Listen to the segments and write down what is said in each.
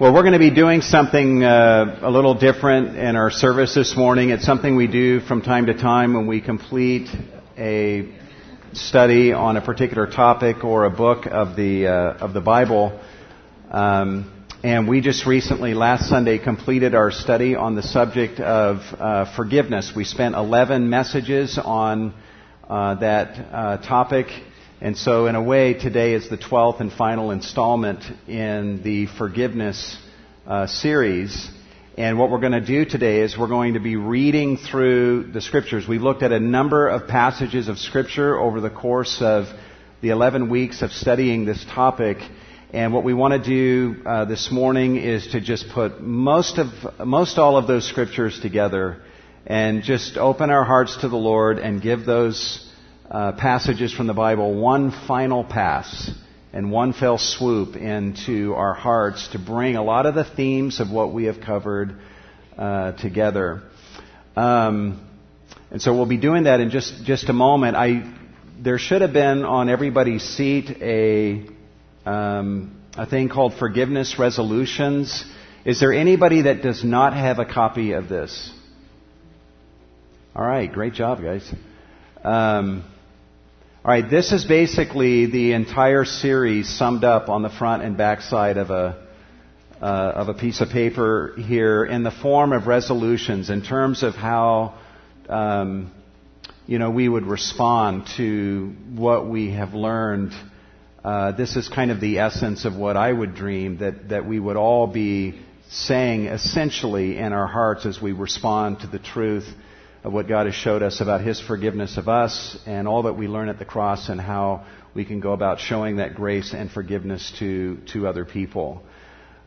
Well, we're going to be doing something uh, a little different in our service this morning. It's something we do from time to time when we complete a study on a particular topic or a book of the uh, of the Bible. Um, and we just recently, last Sunday, completed our study on the subject of uh, forgiveness. We spent 11 messages on uh, that uh, topic. And so, in a way, today is the 12th and final installment in the forgiveness uh, series. And what we're going to do today is we're going to be reading through the scriptures. We've looked at a number of passages of scripture over the course of the 11 weeks of studying this topic. And what we want to do uh, this morning is to just put most of, most all of those scriptures together and just open our hearts to the Lord and give those uh, passages from the Bible one final pass and one fell swoop into our hearts to bring a lot of the themes of what we have covered uh, together. Um, and so we'll be doing that in just just a moment. I there should have been on everybody's seat a um, a thing called forgiveness resolutions. Is there anybody that does not have a copy of this? All right, great job, guys. Um, all right, this is basically the entire series summed up on the front and back side of a uh, of a piece of paper here in the form of resolutions in terms of how um, you know we would respond to what we have learned. Uh, this is kind of the essence of what I would dream that that we would all be saying essentially in our hearts as we respond to the truth of what God has showed us about His forgiveness of us and all that we learn at the cross and how we can go about showing that grace and forgiveness to, to other people.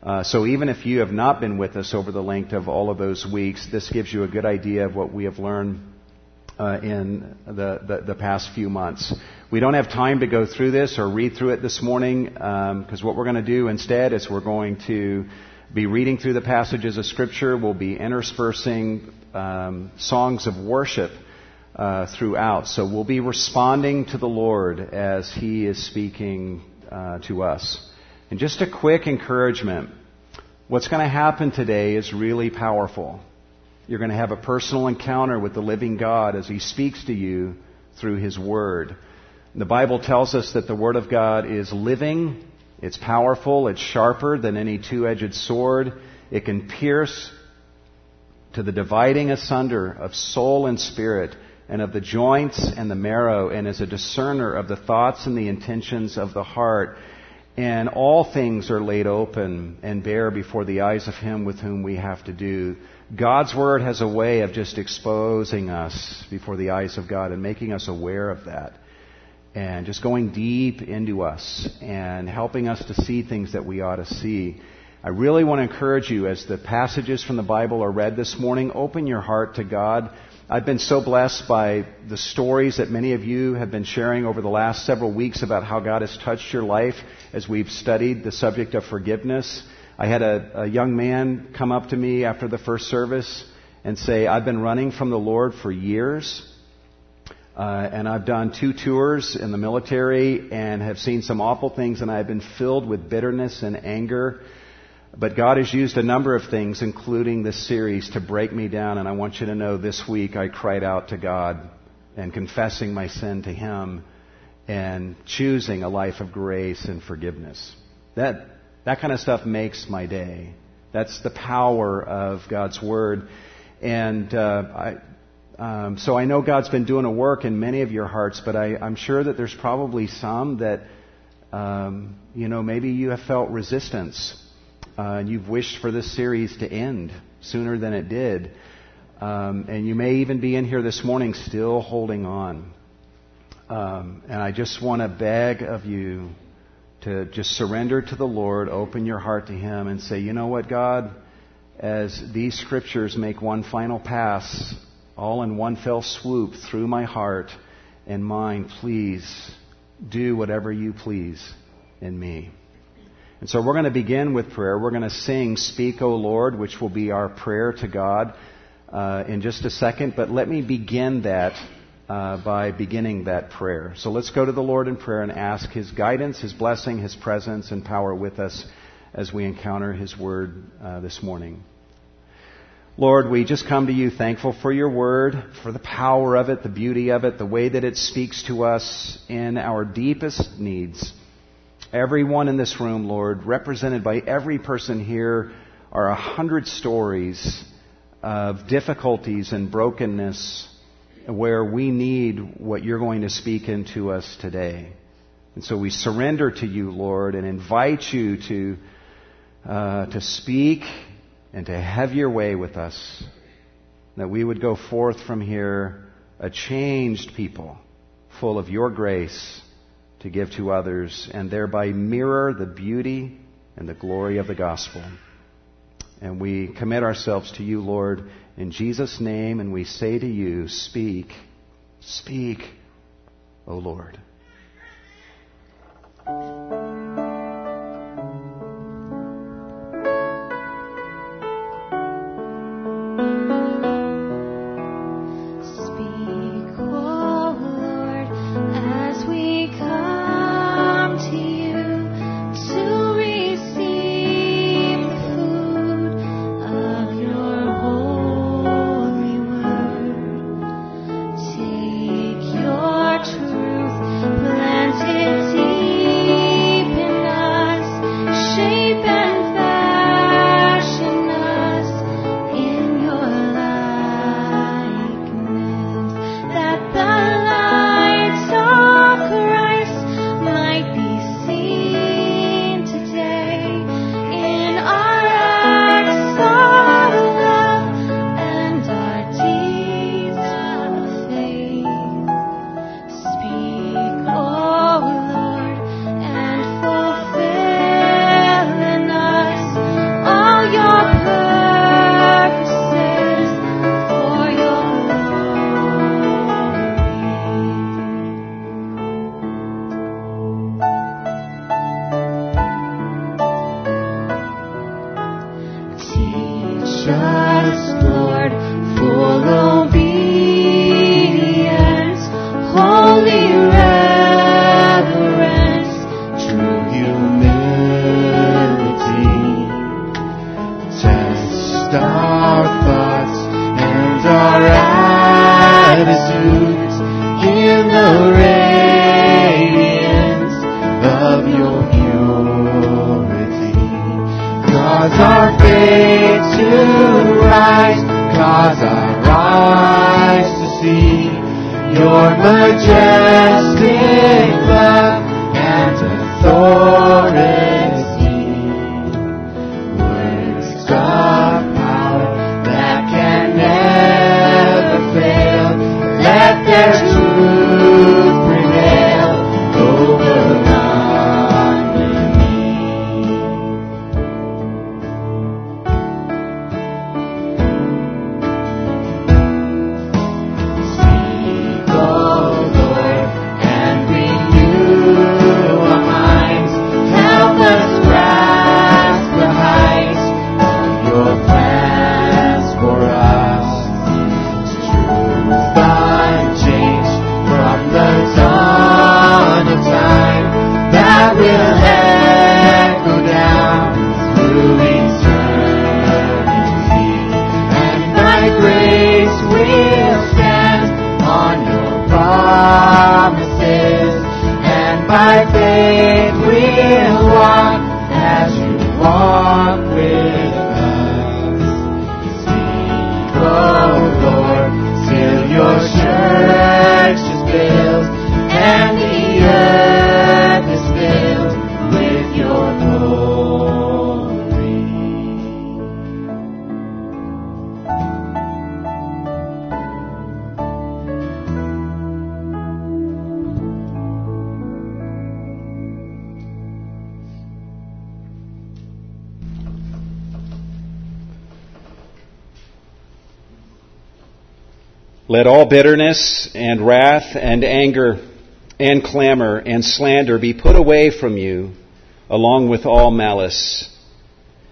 Uh, so even if you have not been with us over the length of all of those weeks, this gives you a good idea of what we have learned uh, in the, the, the, past few months. We don't have time to go through this or read through it this morning because um, what we're going to do instead is we're going to be reading through the passages of Scripture. We'll be interspersing um, songs of worship uh, throughout. So we'll be responding to the Lord as He is speaking uh, to us. And just a quick encouragement. What's going to happen today is really powerful. You're going to have a personal encounter with the living God as He speaks to you through His Word. The Bible tells us that the Word of God is living, it's powerful, it's sharper than any two edged sword, it can pierce to the dividing asunder of soul and spirit, and of the joints and the marrow, and is a discerner of the thoughts and the intentions of the heart. And all things are laid open and bare before the eyes of Him with whom we have to do. God's Word has a way of just exposing us before the eyes of God and making us aware of that. And just going deep into us and helping us to see things that we ought to see. I really want to encourage you as the passages from the Bible are read this morning, open your heart to God. I've been so blessed by the stories that many of you have been sharing over the last several weeks about how God has touched your life as we've studied the subject of forgiveness. I had a, a young man come up to me after the first service and say, I've been running from the Lord for years. Uh, and I've done two tours in the military and have seen some awful things, and I've been filled with bitterness and anger but God has used a number of things, including this series, to break me down. And I want you to know this week I cried out to God and confessing my sin to Him and choosing a life of grace and forgiveness. That, that kind of stuff makes my day. That's the power of God's Word. And uh, I, um, so I know God's been doing a work in many of your hearts, but I, I'm sure that there's probably some that, um, you know, maybe you have felt resistance uh, and you've wished for this series to end sooner than it did. Um, and you may even be in here this morning still holding on. Um, and I just want to beg of you to just surrender to the Lord, open your heart to Him, and say, you know what, God, as these scriptures make one final pass, all in one fell swoop through my heart and mind, please do whatever you please in me. And so we're going to begin with prayer. We're going to sing Speak, O Lord, which will be our prayer to God uh, in just a second. But let me begin that uh, by beginning that prayer. So let's go to the Lord in prayer and ask His guidance, His blessing, His presence, and power with us as we encounter His Word uh, this morning. Lord, we just come to you thankful for your Word, for the power of it, the beauty of it, the way that it speaks to us in our deepest needs. Everyone in this room, Lord, represented by every person here, are a hundred stories of difficulties and brokenness where we need what you're going to speak into us today. And so we surrender to you, Lord, and invite you to, uh, to speak and to have your way with us. That we would go forth from here a changed people, full of your grace to give to others, and thereby mirror the beauty and the glory of the gospel. And we commit ourselves to you, Lord, in Jesus' name, and we say to you, Speak, speak, O Lord. it to rise, cause our eyes to see your majestic love and authority. Let all bitterness and wrath and anger and clamor and slander be put away from you, along with all malice.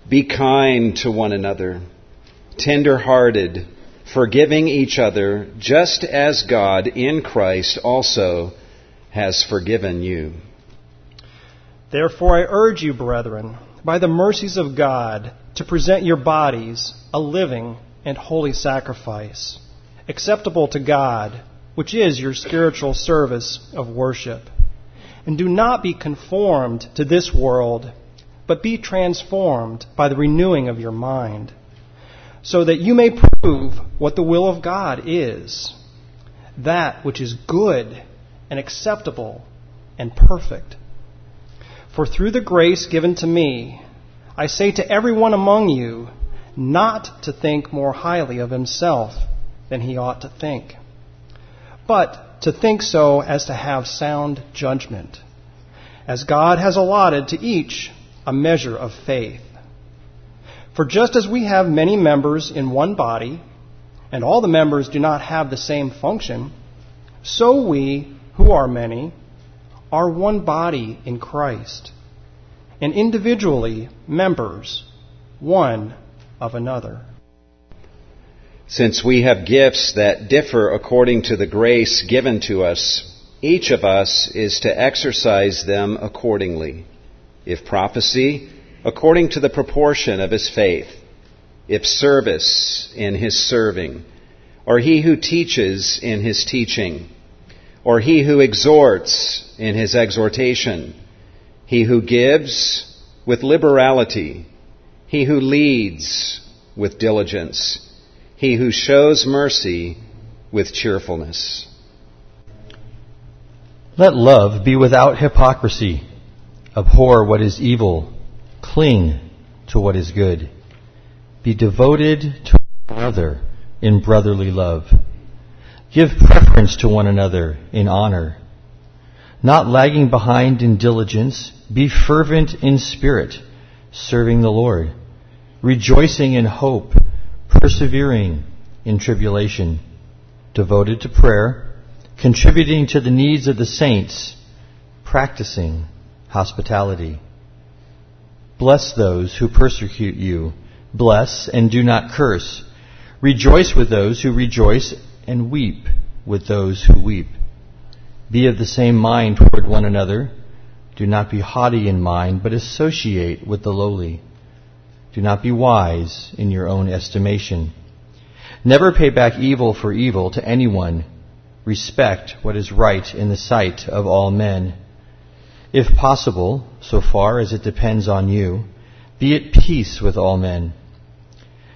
Be kind to one another, tender hearted, forgiving each other, just as God in Christ also has forgiven you. Therefore, I urge you, brethren, by the mercies of God, to present your bodies a living and holy sacrifice, acceptable to God, which is your spiritual service of worship. And do not be conformed to this world, but be transformed by the renewing of your mind, so that you may prove what the will of God is, that which is good and acceptable and perfect. For through the grace given to me, I say to everyone among you not to think more highly of himself than he ought to think, but to think so as to have sound judgment, as God has allotted to each a measure of faith. For just as we have many members in one body, and all the members do not have the same function, so we, who are many, are one body in Christ, and individually members one of another. Since we have gifts that differ according to the grace given to us, each of us is to exercise them accordingly. If prophecy, according to the proportion of his faith, if service in his serving, or he who teaches in his teaching, or he who exhorts in his exhortation, he who gives with liberality, he who leads with diligence, he who shows mercy with cheerfulness. Let love be without hypocrisy. Abhor what is evil. Cling to what is good. Be devoted to one another in brotherly love. Give preference to one another in honor. Not lagging behind in diligence, be fervent in spirit, serving the Lord. Rejoicing in hope, persevering in tribulation. Devoted to prayer, contributing to the needs of the saints, practicing hospitality. Bless those who persecute you. Bless and do not curse. Rejoice with those who rejoice and weep with those who weep. Be of the same mind toward one another. Do not be haughty in mind, but associate with the lowly. Do not be wise in your own estimation. Never pay back evil for evil to anyone. Respect what is right in the sight of all men. If possible, so far as it depends on you, be at peace with all men.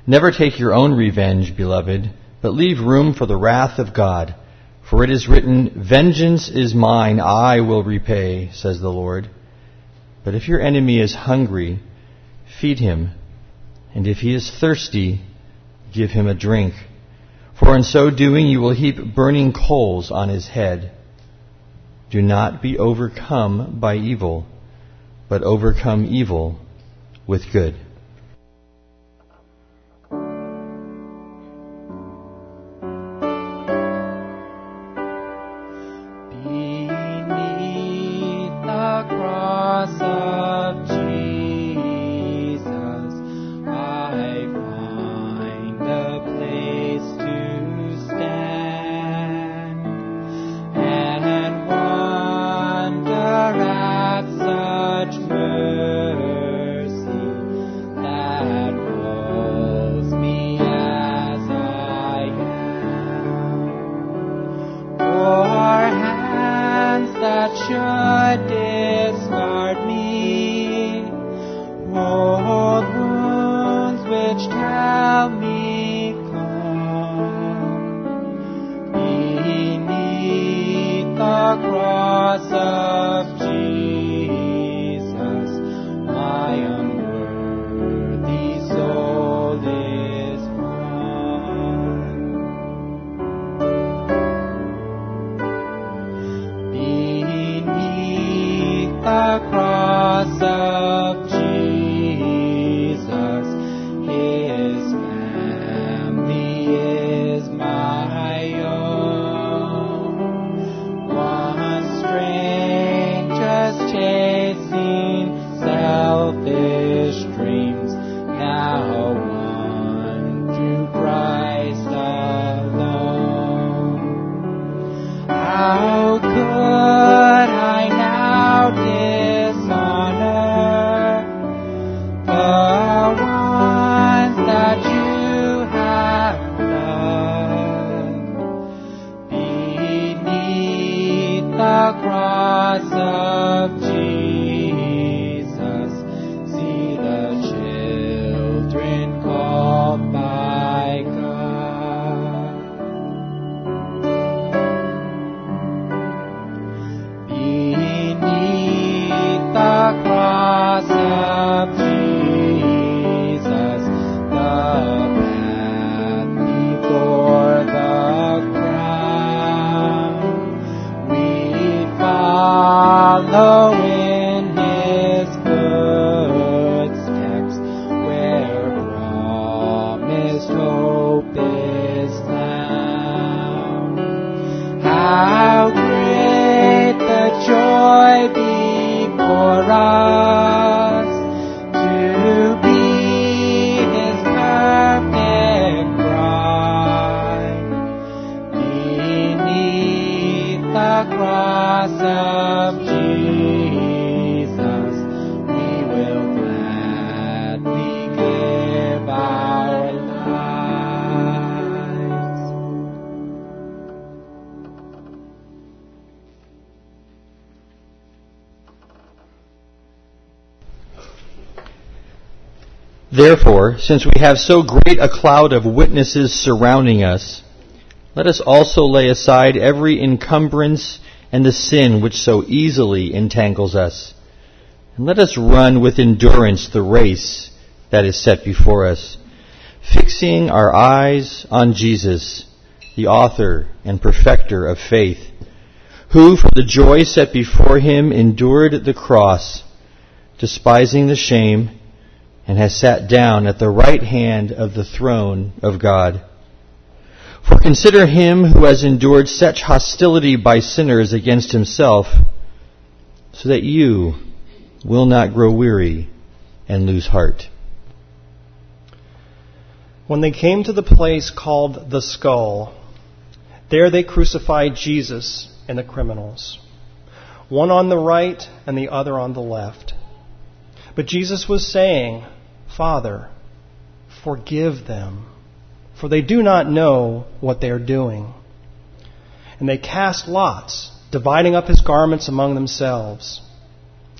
Never take your own revenge, beloved, but leave room for the wrath of God. For it is written, Vengeance is mine, I will repay, says the Lord. But if your enemy is hungry, feed him, and if he is thirsty, give him a drink. For in so doing you will heap burning coals on his head. Do not be overcome by evil, but overcome evil with good. that should discard me. Old wounds which tell me beneath the cross of since we have so great a cloud of witnesses surrounding us, let us also lay aside every encumbrance and the sin which so easily entangles us. And let us run with endurance the race that is set before us, fixing our eyes on Jesus, the author and perfecter of faith, who for the joy set before him endured the cross, despising the shame, and has sat down at the right hand of the throne of God. For consider him who has endured such hostility by sinners against himself, so that you will not grow weary and lose heart. When they came to the place called the skull, there they crucified Jesus and the criminals, one on the right and the other on the left. But Jesus was saying, Father, forgive them, for they do not know what they are doing. And they cast lots, dividing up his garments among themselves.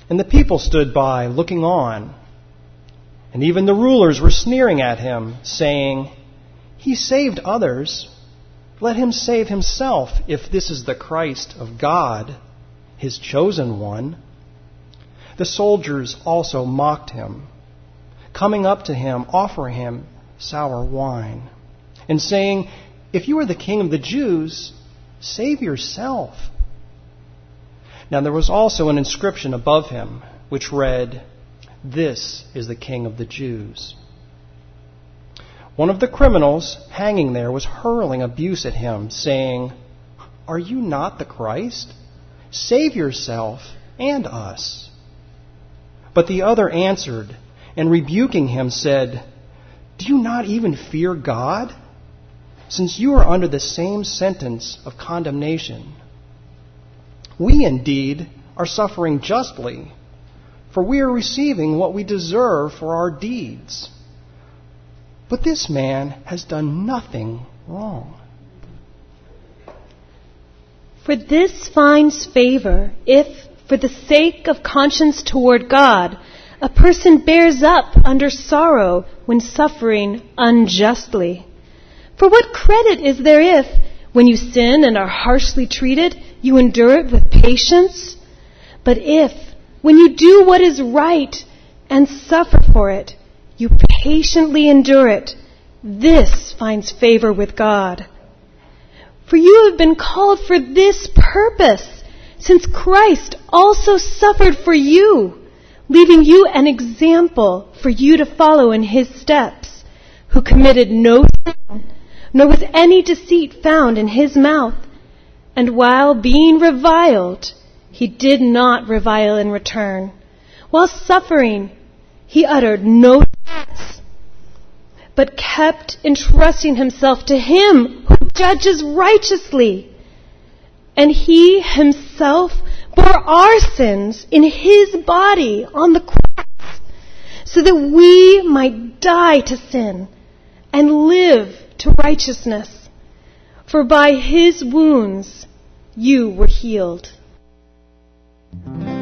And the people stood by, looking on. And even the rulers were sneering at him, saying, He saved others. Let him save himself if this is the Christ of God, his chosen one. The soldiers also mocked him, coming up to him, offering him sour wine, and saying, If you are the king of the Jews, save yourself. Now there was also an inscription above him, which read, This is the king of the Jews. One of the criminals hanging there was hurling abuse at him, saying, Are you not the Christ? Save yourself and us. But the other answered, and rebuking him, said, Do you not even fear God? Since you are under the same sentence of condemnation. We indeed are suffering justly, for we are receiving what we deserve for our deeds. But this man has done nothing wrong. For this finds favor if, for the sake of conscience toward God, a person bears up under sorrow when suffering unjustly. For what credit is there if, when you sin and are harshly treated, you endure it with patience? But if, when you do what is right and suffer for it, you patiently endure it, this finds favor with God. For you have been called for this purpose, since Christ also suffered for you, leaving you an example for you to follow in his steps, who committed no sin, nor was any deceit found in his mouth. And while being reviled, he did not revile in return. While suffering, he uttered no threats, but kept entrusting himself to him who judges righteously. And he himself bore our sins in his body on the cross, so that we might die to sin and live to righteousness. For by his wounds you were healed. Let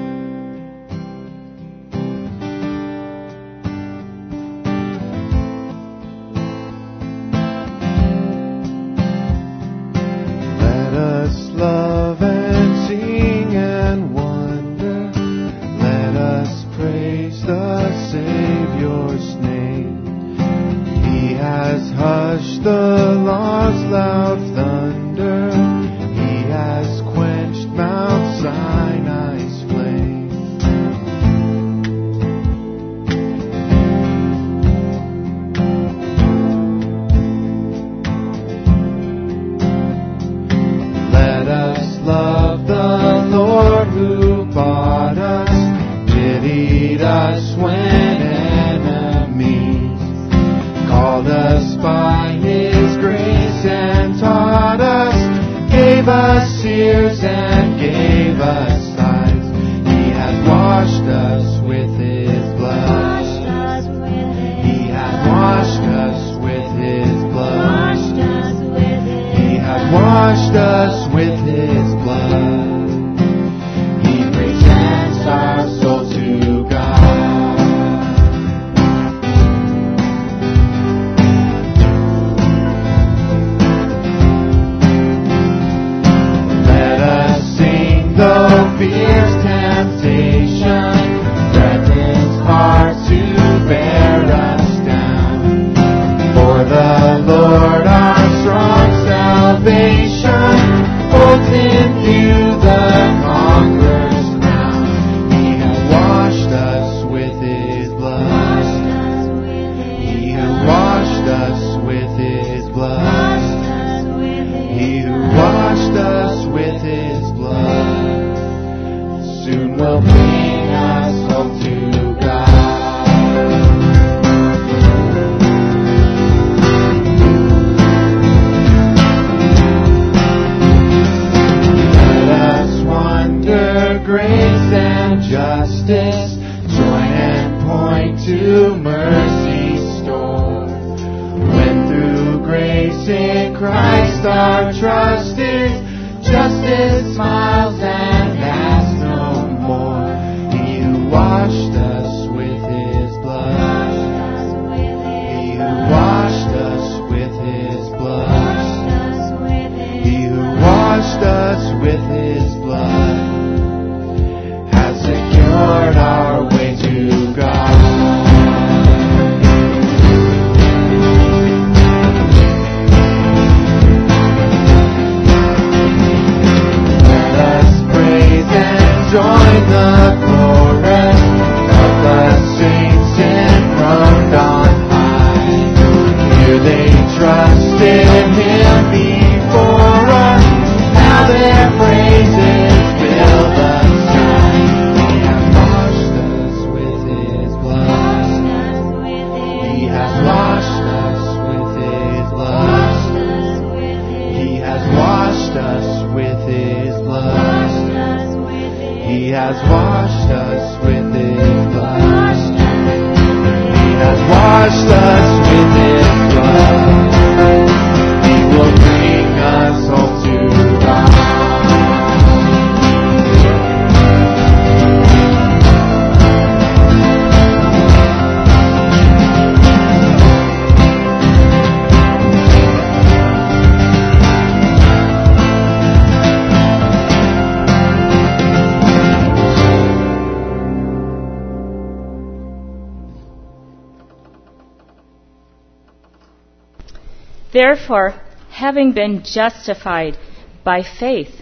Therefore, having been justified by faith,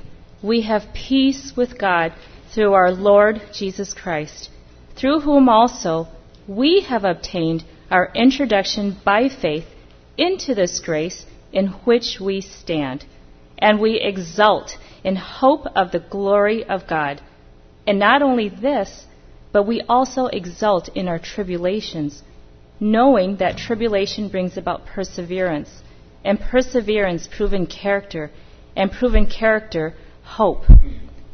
we have peace with God through our Lord Jesus Christ, through whom also we have obtained our introduction by faith into this grace in which we stand, and we exult in hope of the glory of God. And not only this, but we also exult in our tribulations, knowing that tribulation brings about perseverance, and perseverance proven character, and proven character hope.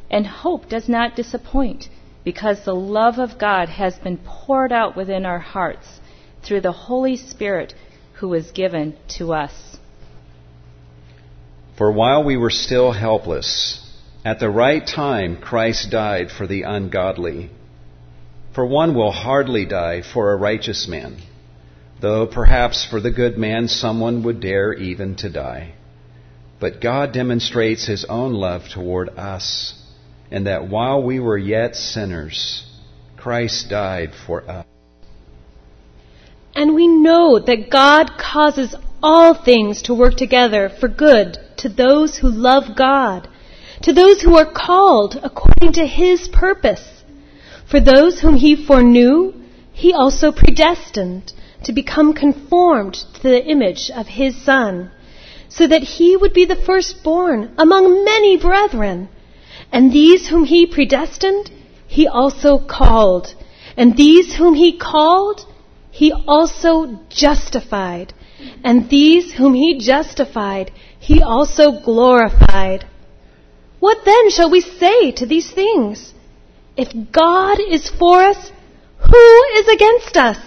And hope does not disappoint, because the love of God has been poured out within our hearts through the Holy Spirit who is given to us. For while we were still helpless, at the right time Christ died for the ungodly. For one will hardly die for a righteous man, though perhaps for the good man someone would dare even to die. But God demonstrates his own love toward us, in that while we were yet sinners, Christ died for us. And we know that God causes all things to work together for good to those who love God, to those who are called according to his purpose. For those whom he foreknew, he also predestined to become conformed to the image of his Son, so that he would be the firstborn among many brethren. And these whom he predestined, he also called. And these whom he called, he also justified. And these whom he justified, he also glorified. What then shall we say to these things? If God is for us, who is against us?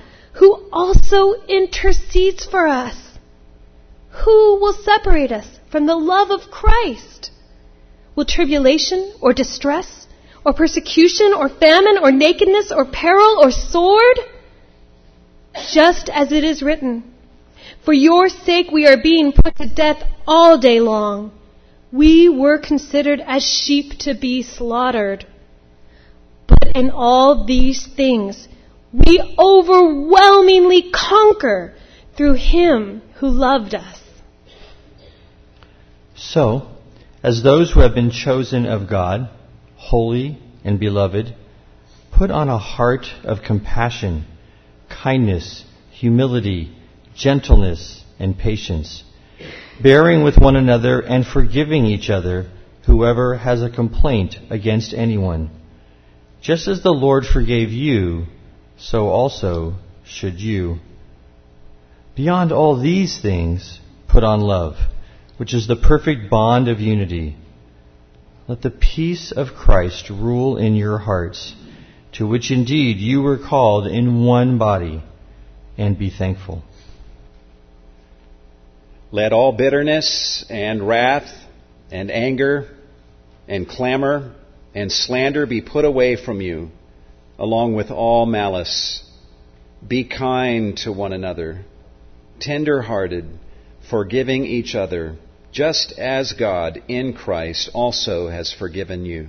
who also intercedes for us. Who will separate us from the love of Christ? Will tribulation or distress or persecution or famine or nakedness or peril or sword? Just as it is written, For your sake we are being put to death all day long. We were considered as sheep to be slaughtered. But in all these things, we overwhelmingly conquer through him who loved us. So, as those who have been chosen of God, holy and beloved, put on a heart of compassion, kindness, humility, gentleness, and patience, bearing with one another and forgiving each other whoever has a complaint against anyone. Just as the Lord forgave you, so also should you. Beyond all these things, put on love, which is the perfect bond of unity. Let the peace of Christ rule in your hearts, to which indeed you were called in one body, and be thankful. Let all bitterness and wrath and anger and clamor and slander be put away from you along with all malice. Be kind to one another, tender hearted, forgiving each other, just as God in Christ also has forgiven you.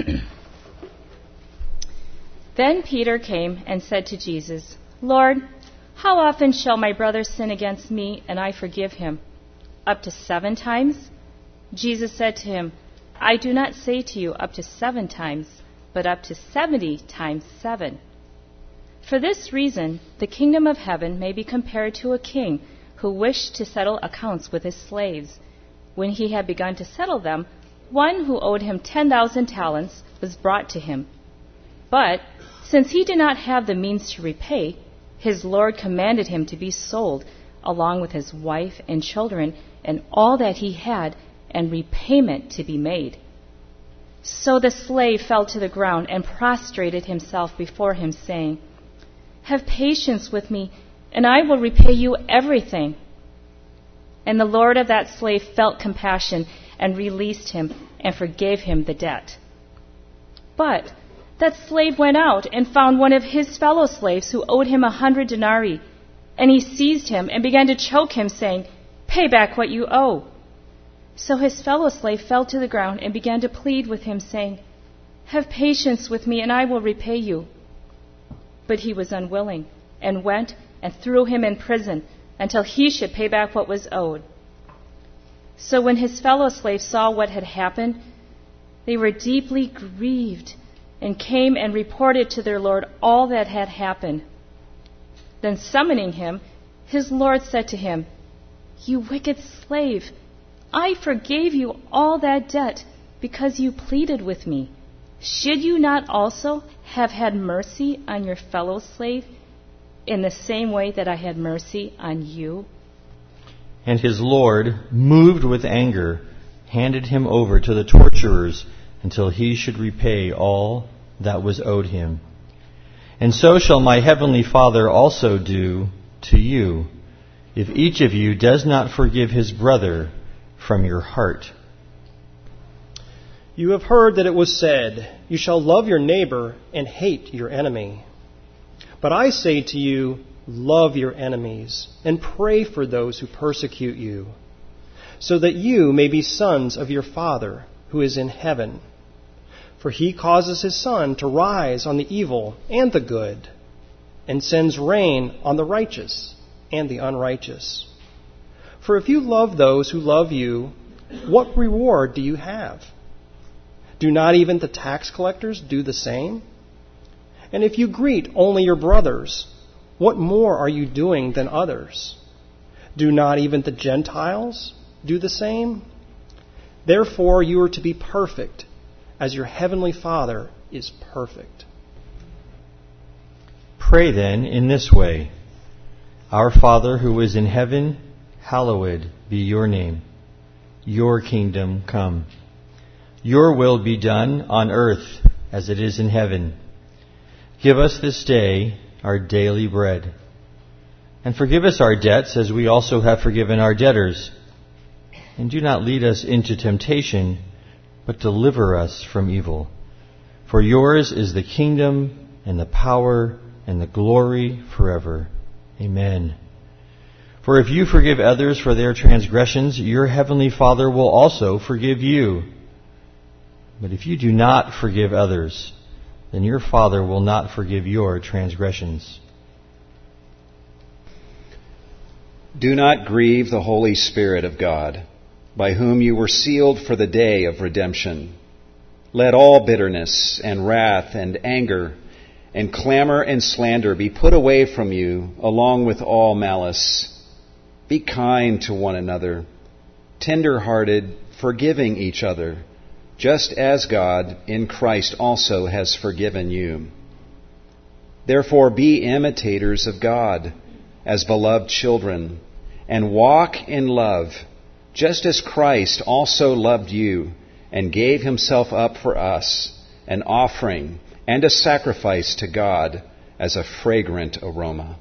then Peter came and said to Jesus, Lord, how often shall my brother sin against me and I forgive him? Up to seven times? Jesus said to him, I do not say to you up to seven times, but up to seventy times seven. For this reason, the kingdom of heaven may be compared to a king who wished to settle accounts with his slaves. When he had begun to settle them, one who owed him ten thousand talents was brought to him. But since he did not have the means to repay, his Lord commanded him to be sold, along with his wife and children, and all that he had, and repayment to be made. So the slave fell to the ground and prostrated himself before him, saying, Have patience with me, and I will repay you everything. And the Lord of that slave felt compassion and released him and forgave him the debt. But that slave went out and found one of his fellow slaves who owed him a hundred denarii. And he seized him and began to choke him, saying, Pay back what you owe. So his fellow slave fell to the ground and began to plead with him, saying, Have patience with me, and I will repay you. But he was unwilling, and went and threw him in prison until he should pay back what was owed. So when his fellow slaves saw what had happened, they were deeply grieved and came and reported to their Lord all that had happened. Then summoning him, his Lord said to him, You wicked slave, I forgave you all that debt because you pleaded with me. Should you not also have had mercy on your fellow slave in the same way that I had mercy on you? And his Lord, moved with anger, handed him over to the torturers until he should repay all that was owed him. And so shall my heavenly Father also do to you, if each of you does not forgive his brother from your heart. You have heard that it was said, You shall love your neighbor and hate your enemy. But I say to you, love your enemies and pray for those who persecute you, so that you may be sons of your Father who is in heaven. For he causes his sun to rise on the evil and the good, and sends rain on the righteous and the unrighteous. For if you love those who love you, what reward do you have? Do not even the tax collectors do the same? And if you greet only your brothers, what more are you doing than others? Do not even the Gentiles do the same? Therefore, you are to be perfect, as your heavenly Father is perfect. Pray then in this way Our Father who is in heaven, hallowed be your name. Your kingdom come. Your will be done on earth as it is in heaven. Give us this day our daily bread. And forgive us our debts as we also have forgiven our debtors. And do not lead us into temptation, but deliver us from evil. For yours is the kingdom and the power and the glory forever. Amen. For if you forgive others for their transgressions, your heavenly Father will also forgive you. But if you do not forgive others, then your Father will not forgive your transgressions. Do not grieve the Holy Spirit of God, by whom you were sealed for the day of redemption. Let all bitterness and wrath and anger and clamor and slander be put away from you, along with all malice. Be kind to one another, tender hearted, forgiving each other just as God in Christ also has forgiven you. Therefore, be imitators of God as beloved children, and walk in love, just as Christ also loved you and gave himself up for us, an offering and a sacrifice to God as a fragrant aroma.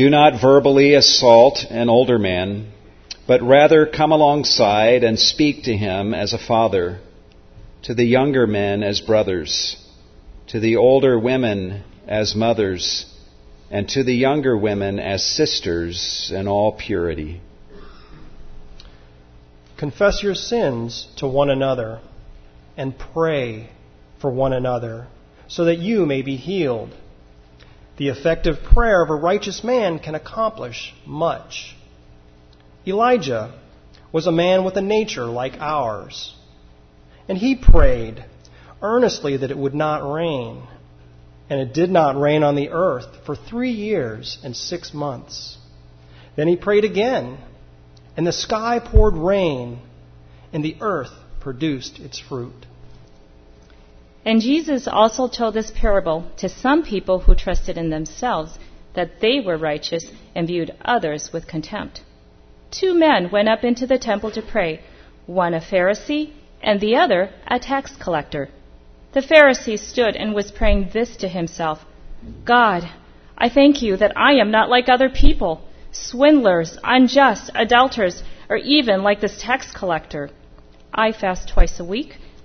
Do not verbally assault an older man, but rather come alongside and speak to him as a father, to the younger men as brothers, to the older women as mothers, and to the younger women as sisters in all purity. Confess your sins to one another and pray for one another so that you may be healed. The effective prayer of a righteous man can accomplish much. Elijah was a man with a nature like ours, and he prayed earnestly that it would not rain. And it did not rain on the earth for three years and six months. Then he prayed again, and the sky poured rain, and the earth produced its fruit. And Jesus also told this parable to some people who trusted in themselves that they were righteous and viewed others with contempt. Two men went up into the temple to pray, one a Pharisee and the other a tax collector. The Pharisee stood and was praying this to himself God, I thank you that I am not like other people, swindlers, unjust, adulterers, or even like this tax collector. I fast twice a week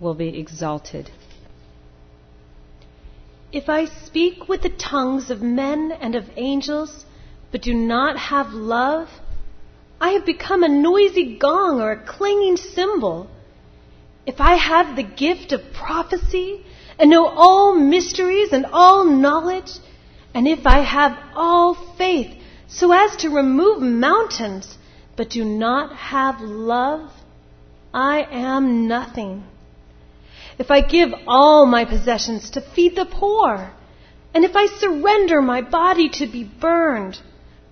will be exalted. If I speak with the tongues of men and of angels, but do not have love, I have become a noisy gong or a clanging cymbal. If I have the gift of prophecy and know all mysteries and all knowledge, and if I have all faith so as to remove mountains, but do not have love, I am nothing if I give all my possessions to feed the poor, and if I surrender my body to be burned,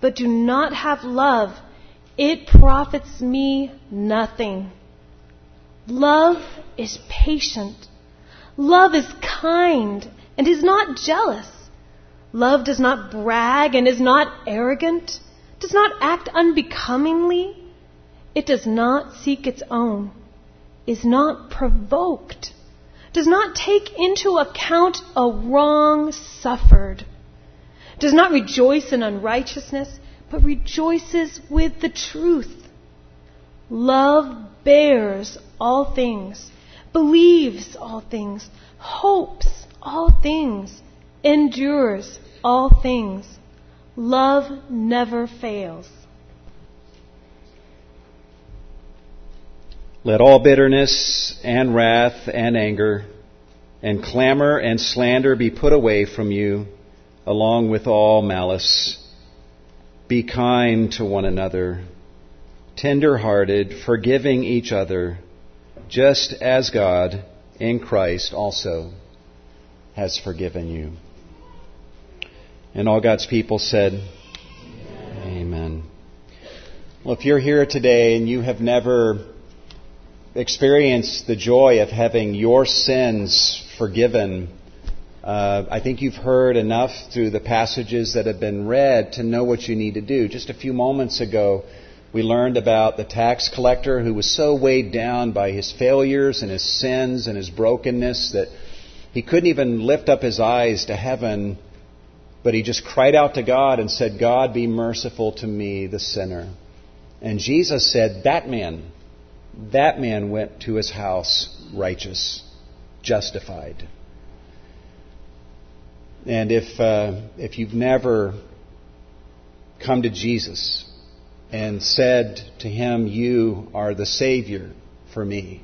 but do not have love, it profits me nothing. Love is patient. Love is kind and is not jealous. Love does not brag and is not arrogant, does not act unbecomingly. It does not seek its own, is not provoked does not take into account a wrong suffered, does not rejoice in unrighteousness, but rejoices with the truth. Love bears all things, believes all things, hopes all things, endures all things. Love never fails. Let all bitterness and wrath and anger and clamor and slander be put away from you, along with all malice. Be kind to one another, tender hearted, forgiving each other, just as God in Christ also has forgiven you. And all God's people said, Amen. Amen. Well, if you're here today and you have never experienced the joy of having your sins forgiven, uh, I think you've heard enough through the passages that have been read to know what you need to do. Just a few moments ago, we learned about the tax collector who was so weighed down by his failures and his sins and his brokenness that he couldn't even lift up his eyes to heaven, but he just cried out to God and said, God, be merciful to me, the sinner. And Jesus said, That man, that man went to his house righteous, justified. And if, uh, if you've never come to Jesus and said to him, You are the Savior for me,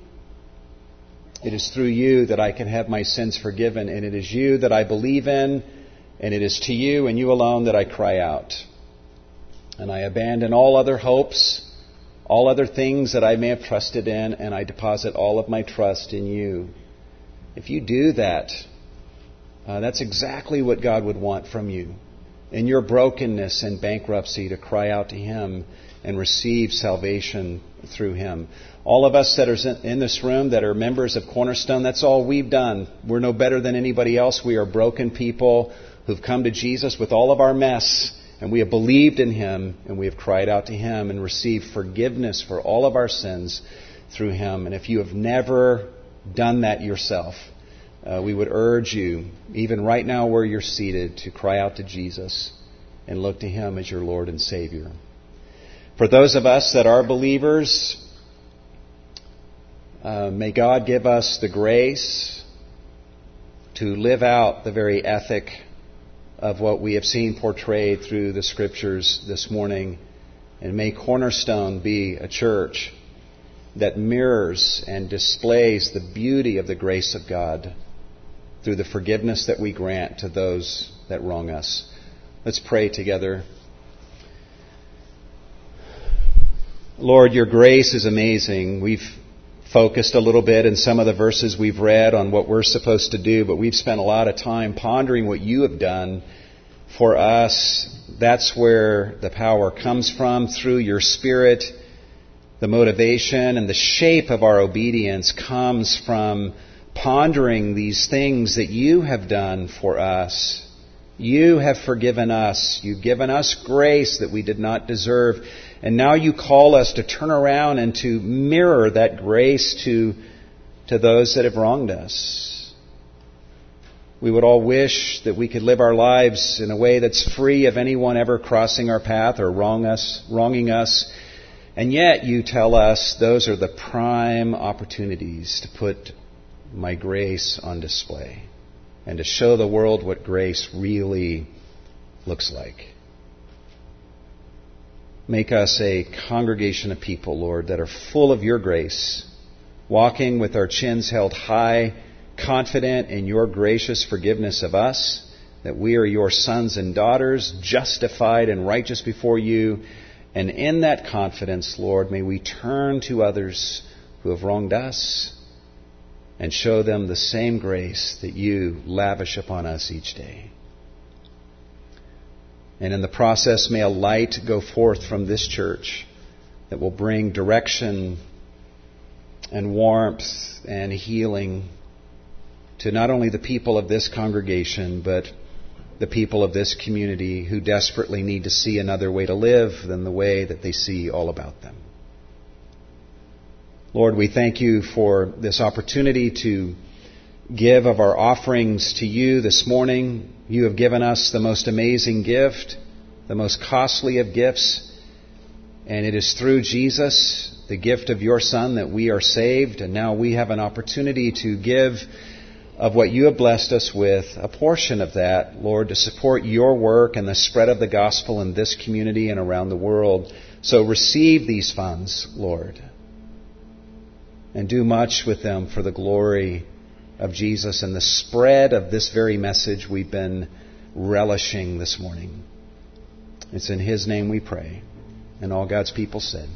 it is through you that I can have my sins forgiven, and it is you that I believe in, and it is to you and you alone that I cry out. And I abandon all other hopes all other things that I may have trusted in, and I deposit all of my trust in you. If you do that, uh, that's exactly what God would want from you. in your brokenness and bankruptcy to cry out to Him and receive salvation through Him. All of us that are in this room that are members of Cornerstone, that's all we've done. We're no better than anybody else. We are broken people who've come to Jesus with all of our mess, and we have believed in Him, and we have cried out to Him and received forgiveness for all of our sins through Him. And if you have never done that yourself, uh, we would urge you, even right now where you're seated, to cry out to Jesus and look to Him as your Lord and Savior. For those of us that are believers, uh, may God give us the grace to live out the very ethic of what we have seen portrayed through the scriptures this morning. And may Cornerstone be a church that mirrors and displays the beauty of the grace of God through the forgiveness that we grant to those that wrong us. Let's pray together. Lord, your grace is amazing. We've focused a little bit in some of the verses we've read on what we're supposed to do, but we've spent a lot of time pondering what you have done for us. That's where the power comes from through your Spirit. The motivation and the shape of our obedience comes from pondering these things that you have done for us. You have forgiven us. You've given us grace that we did not deserve. And now you call us to turn around and to mirror that grace to, to those that have wronged us. We would all wish that we could live our lives in a way that's free of anyone ever crossing our path or wrong us, wronging us. And yet you tell us those are the prime opportunities to put my grace on display and to show the world what grace really looks like. Make us a congregation of people, Lord, that are full of your grace, walking with our chins held high, confident in your gracious forgiveness of us, that we are your sons and daughters, justified and righteous before you. And in that confidence, Lord, may we turn to others who have wronged us and show them the same grace that you lavish upon us each day. And in the process, may a light go forth from this church that will bring direction and warmth and healing to not only the people of this congregation, but the people of this community who desperately need to see another way to live than the way that they see all about them. Lord, we thank you for this opportunity to give of our offerings to you this morning. You have given us the most amazing gift, the most costly of gifts, and it is through Jesus, the gift of your Son, that we are saved, and now we have an opportunity to give of what you have blessed us with, a portion of that, Lord, to support your work and the spread of the gospel in this community and around the world. So receive these funds, Lord and do much with them for the glory of Jesus and the spread of this very message we've been relishing this morning. It's in His name we pray. And all God's people said,